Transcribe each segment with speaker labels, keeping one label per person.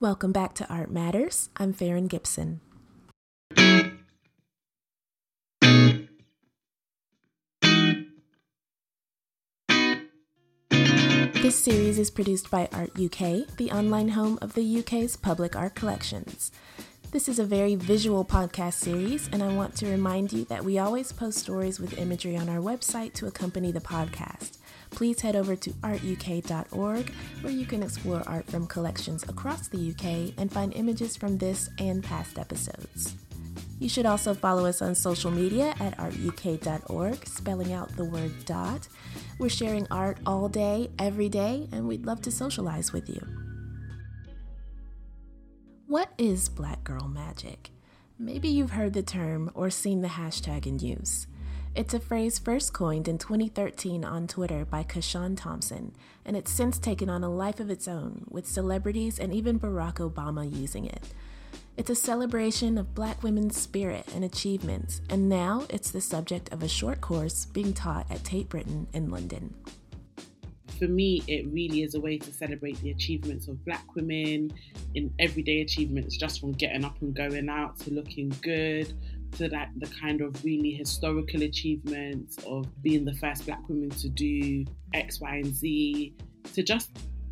Speaker 1: Welcome back to Art Matters. I'm Farron Gibson. This series is produced by Art UK, the online home of the UK's public art collections. This is a very visual podcast series, and I want to remind you that we always post stories with imagery on our website to accompany the podcast please head over to artuk.org where you can explore art from collections across the UK and find images from this and past episodes. You should also follow us on social media at artuk.org, spelling out the word dot. We're sharing art all day, every day, and we'd love to socialize with you. What is Black Girl Magic? Maybe you've heard the term or seen the hashtag in use. It's a phrase first coined in 2013 on Twitter by CaShawn Thompson, and it's since taken on a life of its own, with celebrities and even Barack Obama using it. It's a celebration of black women's spirit and achievements, and now it's the subject of a short course being taught at Tate Britain in London.
Speaker 2: For me, it really is a way to celebrate the achievements of black women in everyday achievements, just from getting up and going out to looking good, to that the kind of really historical achievements of being the first black woman to do X, Y, and Z, to just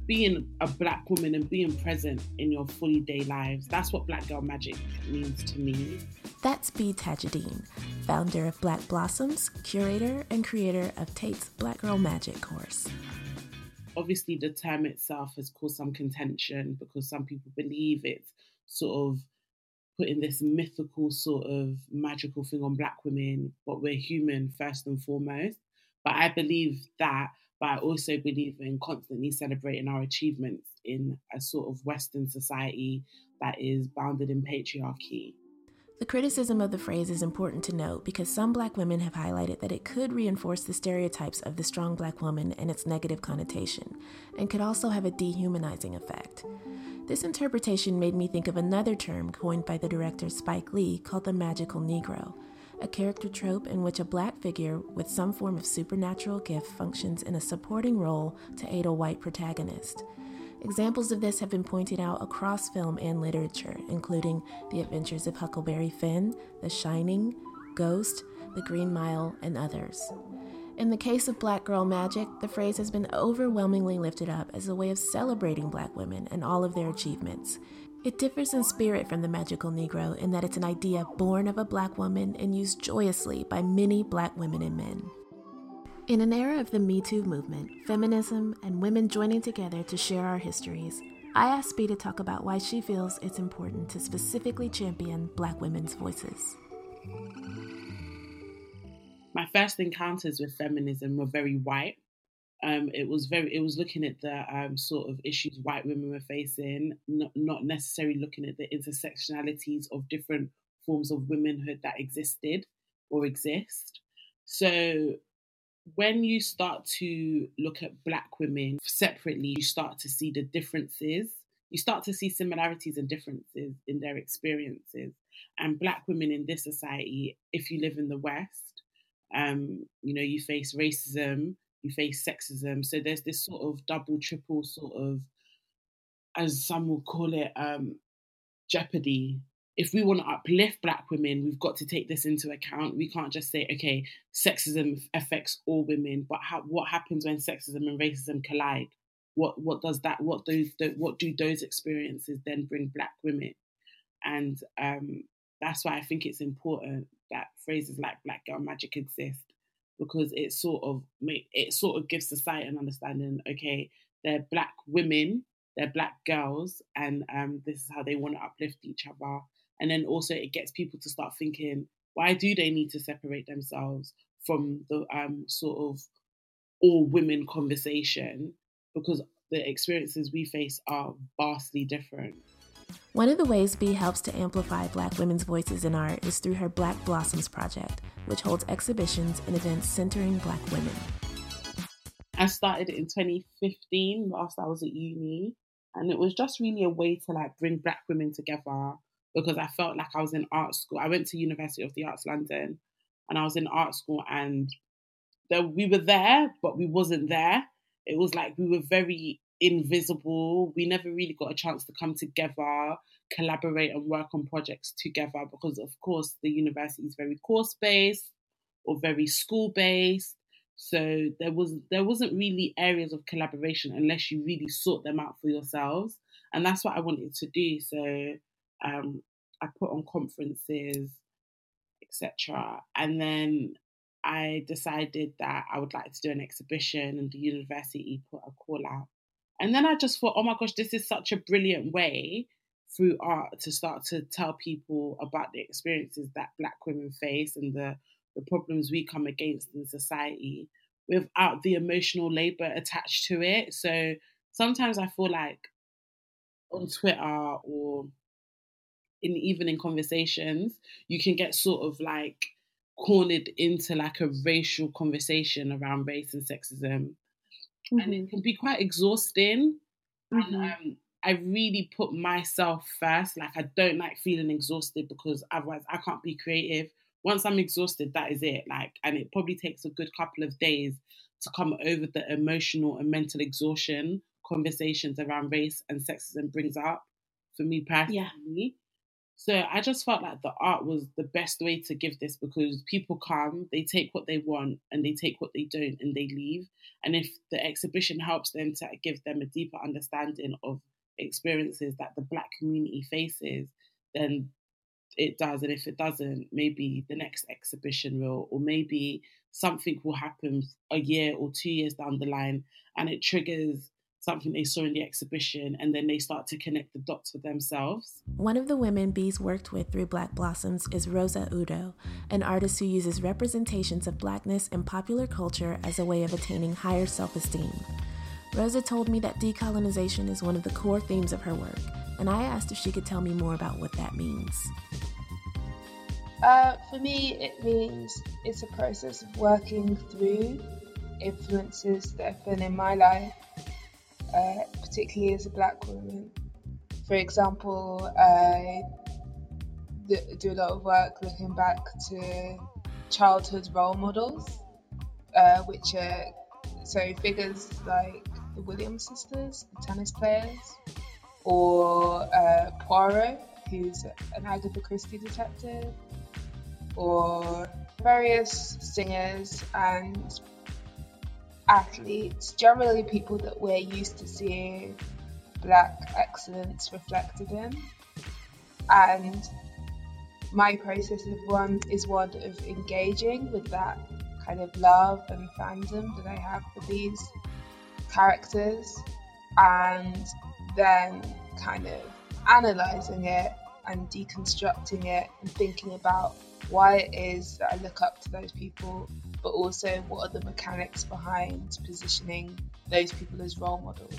Speaker 2: being a black woman and being present in your fully day lives. That's what Black Girl Magic means to me.
Speaker 1: That's Bee Tajudeen, founder of Black Blossoms, curator and creator of Tate's Black Girl Magic course.
Speaker 2: Obviously, the term itself has caused some contention because some people believe it's sort of putting this mythical sort of magical thing on black women, but we're human first and foremost. But I believe that, but I also believe in constantly celebrating our achievements in a sort of Western society that is bounded in patriarchy.
Speaker 1: The criticism of the phrase is important to note because some black women have highlighted that it could reinforce the stereotypes of the strong black woman and its negative connotation, and could also have a dehumanizing effect. This interpretation made me think of another term coined by the director Spike Lee called the magical Negro, a character trope in which a black figure with some form of supernatural gift functions in a supporting role to aid a white protagonist. Examples of this have been pointed out across film and literature, including The Adventures of Huckleberry Finn, The Shining, Ghost, The Green Mile, and others. In the case of Black Girl Magic, the phrase has been overwhelmingly lifted up as a way of celebrating black women and all of their achievements. It differs in spirit from the magical Negro in that it's an idea born of a black woman and used joyously by many black women and men. In an era of the Me Too movement, feminism, and women joining together to share our histories, I asked Bee to talk about why she feels it's important to specifically champion black women's voices
Speaker 2: my first encounters with feminism were very white. Um, it was very it was looking at the um, sort of issues white women were facing, not, not necessarily looking at the intersectionalities of different forms of womanhood that existed or exist. So when you start to look at black women separately, you start to see the differences. You start to see similarities and differences in their experiences. And black women in this society, if you live in the West, um, you know, you face racism, you face sexism. So there's this sort of double, triple sort of, as some will call it, um, jeopardy. If we want to uplift Black women, we've got to take this into account. We can't just say, okay, sexism affects all women, but how, what happens when sexism and racism collide? What what does that? What those what do those experiences then bring Black women? And um, that's why I think it's important that phrases like black girl magic exist because it sort of it sort of gives society an understanding. Okay, they're black women, they're black girls, and um, this is how they want to uplift each other. And then also it gets people to start thinking, why do they need to separate themselves from the um, sort of all women conversation? Because the experiences we face are vastly different.
Speaker 1: One of the ways Bee helps to amplify Black women's voices in art is through her Black Blossoms project, which holds exhibitions and events centering Black women.
Speaker 2: I started it in 2015 whilst I was at uni, and it was just really a way to like bring Black women together because I felt like I was in art school. I went to University of the Arts London, and I was in art school, and we were there, but we wasn't there. It was like we were very invisible. We never really got a chance to come together, collaborate, and work on projects together because, of course, the university is very course based or very school based. So there was there wasn't really areas of collaboration unless you really sort them out for yourselves, and that's what I wanted to do. So um, I put on conferences, etc., and then I decided that I would like to do an exhibition, and the university put a call out. And then I just thought, oh my gosh, this is such a brilliant way through art to start to tell people about the experiences that Black women face and the, the problems we come against in society without the emotional labor attached to it. So sometimes I feel like on Twitter or in even in conversations, you can get sort of like cornered into like a racial conversation around race and sexism. Mm-hmm. And it mm-hmm. can be quite exhausting. Mm-hmm. And um, I really put myself first. Like, I don't like feeling exhausted because otherwise I can't be creative. Once I'm exhausted, that is it. Like, and it probably takes a good couple of days to come over the emotional and mental exhaustion conversations around race and sexism brings up for me personally. Yeah. So I just felt like the art was the best way to give this because people come, they take what they want and they take what they don't and they leave. And if the exhibition helps them to give them a deeper understanding of experiences that the black community faces, then it does. And if it doesn't, maybe the next exhibition will, or maybe something will happen a year or two years down the line and it triggers something they saw in the exhibition and then they start to connect the dots for themselves.
Speaker 1: One of the women Bee's worked with through Black Blossoms is Rosa Uddoh, an artist who uses representations of blackness in popular culture as a way of attaining higher self esteem. Rosa told me that decolonization is one of the core themes of her work, and I asked if she could tell me more about what that means.
Speaker 3: Uh, for me, it means it's a process of working through influences that have been in my life uh, particularly as a black woman. For example, I do a lot of work looking back to childhood role models, uh, which are so figures like the Williams sisters, the tennis players, or uh, Poirot, who's an Agatha Christie detective, or various singers and athletes, generally people that we're used to seeing black excellence reflected in. And my process of one is one of engaging with that kind of love and fandom that I have for these characters and then kind of analyzing it and deconstructing it and thinking about why it is that I look up to those people but also what are the mechanics behind positioning those people as role models.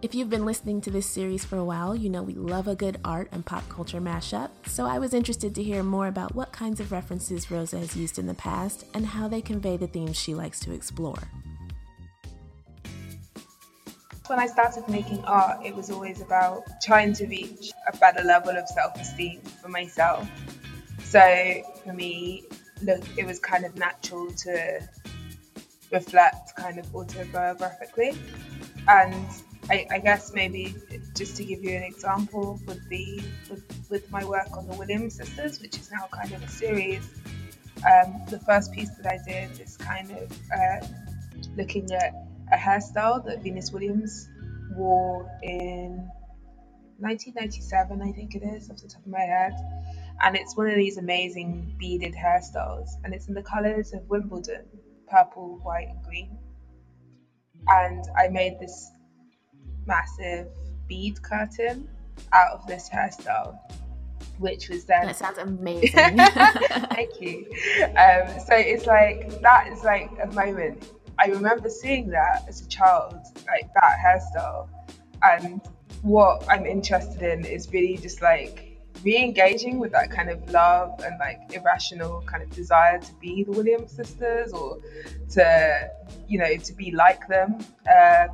Speaker 1: If you've been listening to this series for a while, you know we love a good art and pop culture mashup, so I was interested to hear more about what kinds of references Rosa has used in the past and how they convey the themes she likes to explore.
Speaker 3: When I started making art, it was always about trying to reach a better level of self esteem for myself. So for me, look, it was kind of natural to reflect kind of autobiographically. And I, I, guess maybe just to give you an example would be with, with, my work on the Williams sisters, which is now kind of a series. Um, the first piece that I did is kind of uh, looking at a hairstyle that Venus Williams wore in 1997, I think it is, off the top of my head and it's one of these amazing beaded hairstyles. And it's in the colors of Wimbledon purple white and green. And I made this massive bead curtain out of this hairstyle which was then
Speaker 1: that sounds amazing.
Speaker 3: Thank you. Um, so it's like that is like a moment. I remember seeing that as a child like that hairstyle. And what I'm interested in is really just like re-engaging with that kind of love and like irrational kind of desire to be the Williams sisters or to you know to be like them uh,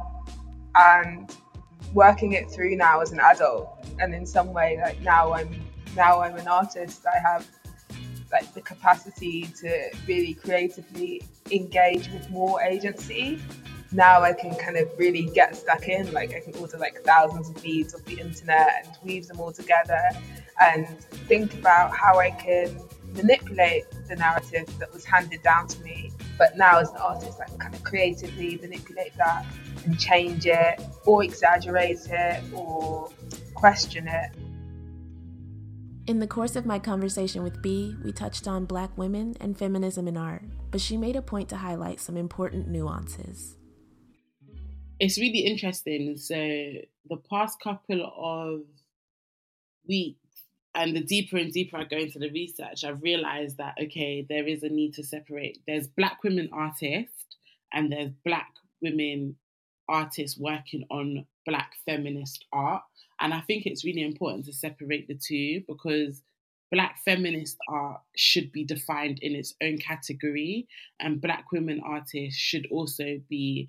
Speaker 3: and working it through now as an adult and in some way like now I'm now I'm an artist I have like the capacity to really creatively engage with more agency now I can kind of really get stuck in. Like I can order like thousands of beads off the internet and weave them all together and think about how I can manipulate the narrative that was handed down to me. But now as an artist, I can kind of creatively manipulate that and change it or exaggerate it or question it.
Speaker 1: In the course of my conversation with Bee, we touched on black women and feminism in art, but she made a point to highlight some important nuances
Speaker 2: it's really interesting. So the past couple of weeks and the deeper and deeper I go into the research, I've realized that okay, there is a need to separate. There's black women artists and there's black women artists working on black feminist art. And I think it's really important to separate the two because black feminist art should be defined in its own category and black women artists should also be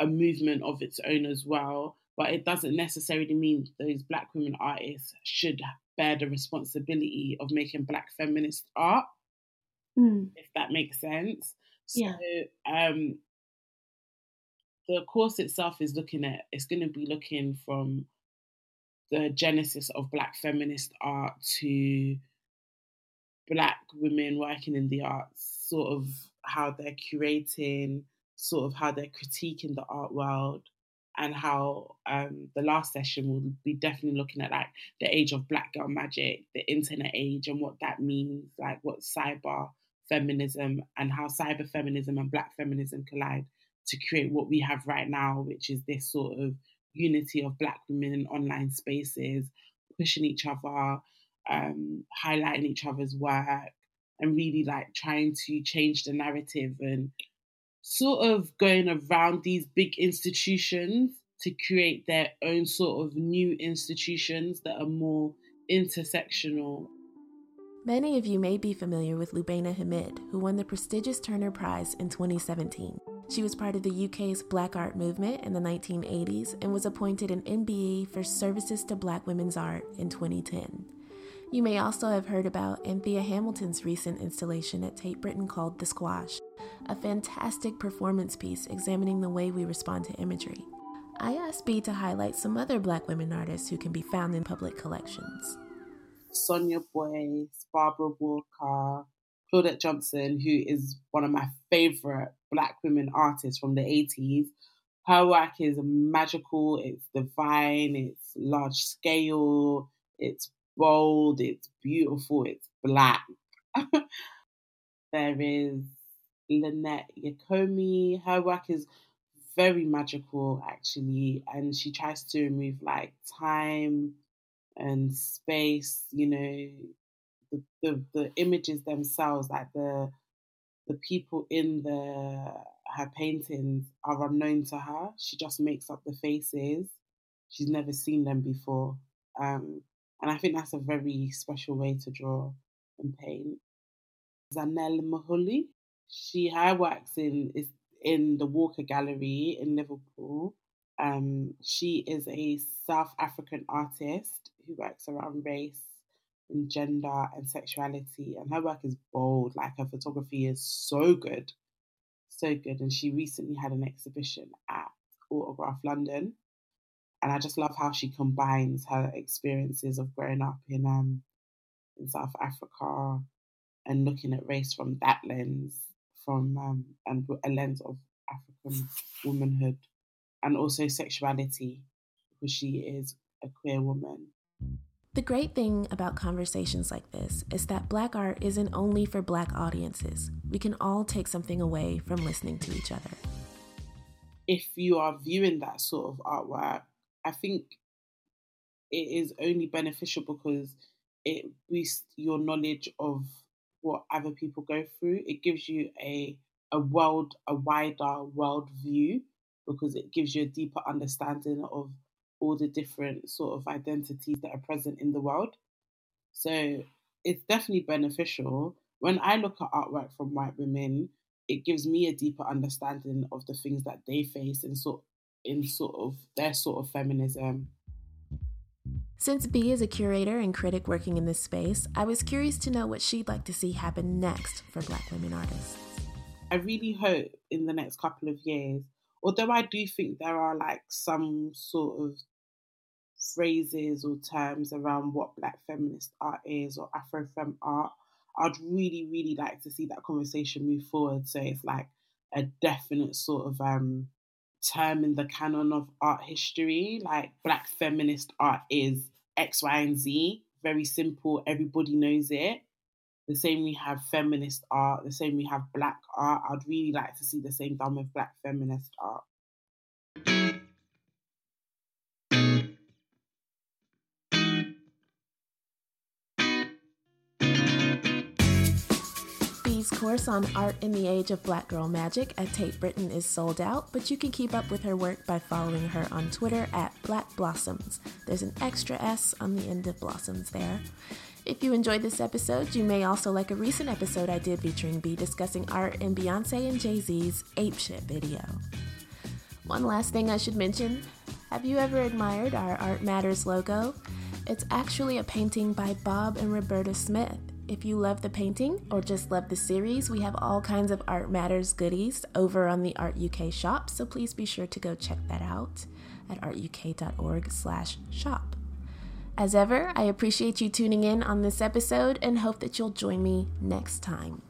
Speaker 2: a movement of its own as well. But it doesn't necessarily mean those black women artists should bear the responsibility of making black feminist art, mm. if that makes sense. So, yeah. um, the course itself is looking at, it's going to be looking from the genesis of black feminist art to black women working in the arts, sort of how they're curating sort of how they're critiquing the art world and how um, the last session will be definitely looking at like the age of black girl magic, the internet age, and what that means, like what cyber feminism and how cyber feminism and black feminism collide to create what we have right now, which is this sort of unity of black women in online spaces, pushing each other, um, highlighting each other's work, and really like trying to change the narrative and sort of going around these big institutions to create their own sort of new institutions that are more intersectional.
Speaker 1: Many of you may be familiar with Lubaina Himid, who won the prestigious Turner Prize in 2017. She was part of the UK's Black Art movement in the 1980s and was appointed an MBE for services to black women's art in 2010. You may also have heard about Anthea Hamilton's recent installation at Tate Britain called The Squash, a fantastic performance piece examining the way we respond to imagery. I asked Bee to highlight some other black women artists who can be found in public collections.
Speaker 2: Sonia Boyce, Barbara Walker, Claudette Johnson, who is one of my favorite black women artists from the 80s. Her work is magical, it's divine, it's large scale, it's bold, it's beautiful, it's black. there is Lynette Yiadom-Boakye. Her work is very magical, actually, and she tries to remove like time and space. You know, the the, the images themselves, like the the people in the her paintings are unknown to her. She just makes up the faces. She's never seen them before. Um, and I think that's a very special way to draw and paint. Zanele Muholi, she her works in is in the Walker Gallery in Liverpool. Um, she is a South African artist who works around race and gender and sexuality, and her work is bold. Like her photography is so good, so good. And she recently had an exhibition at Autograph London, and I just love how she combines her experiences of growing up in um in South Africa and looking at race from that lens, from um, and a lens of African womanhood, and also sexuality, because she is a queer woman.
Speaker 1: The great thing about conversations like this is that Black art isn't only for Black audiences. We can all take something away from listening to each other.
Speaker 2: If you are viewing that sort of artwork I think it is only beneficial because it boosts your knowledge of what other people go through. It gives you a a world, a wider world view because it gives you a deeper understanding of all the different sort of identities that are present in the world. So it's definitely beneficial. When I look at artwork from white women, it gives me a deeper understanding of the things that they face and sort in sort of their sort of feminism.
Speaker 1: Since Bee is a curator and critic working in this space, I was curious to know what she'd like to see happen next for Black women artists.
Speaker 2: I really hope in the next couple of years, although I do think there are like some sort of phrases or terms around what black feminist art is or Afrofem art, I'd really, really like to see that conversation move forward. So it's like a definite sort of um term in the canon of art history, like black feminist art is X, Y, and Z. Very simple, everybody knows it. The same we have feminist art, the same we have black art. I'd really like to see the same done with black feminist art.
Speaker 1: Bee's course on art in the age of black girl magic at Tate Britain is sold out, but you can keep up with her work by following her on Twitter at Black Blossoms. There's an extra S on the end of blossoms there. If you enjoyed this episode, you may also like a recent episode I did featuring Bee discussing art in Beyonce and Jay Z's Ape Shit video. One last thing I should mention have you ever admired our Art Matters logo? It's actually a painting by Bob and Roberta Smith. If you love the painting or just love the series, we have all kinds of Art Matters goodies over on the Art UK shop, so please be sure to go check that out at artuk.org/shop. As ever, I appreciate you tuning in on this episode and hope that you'll join me next time.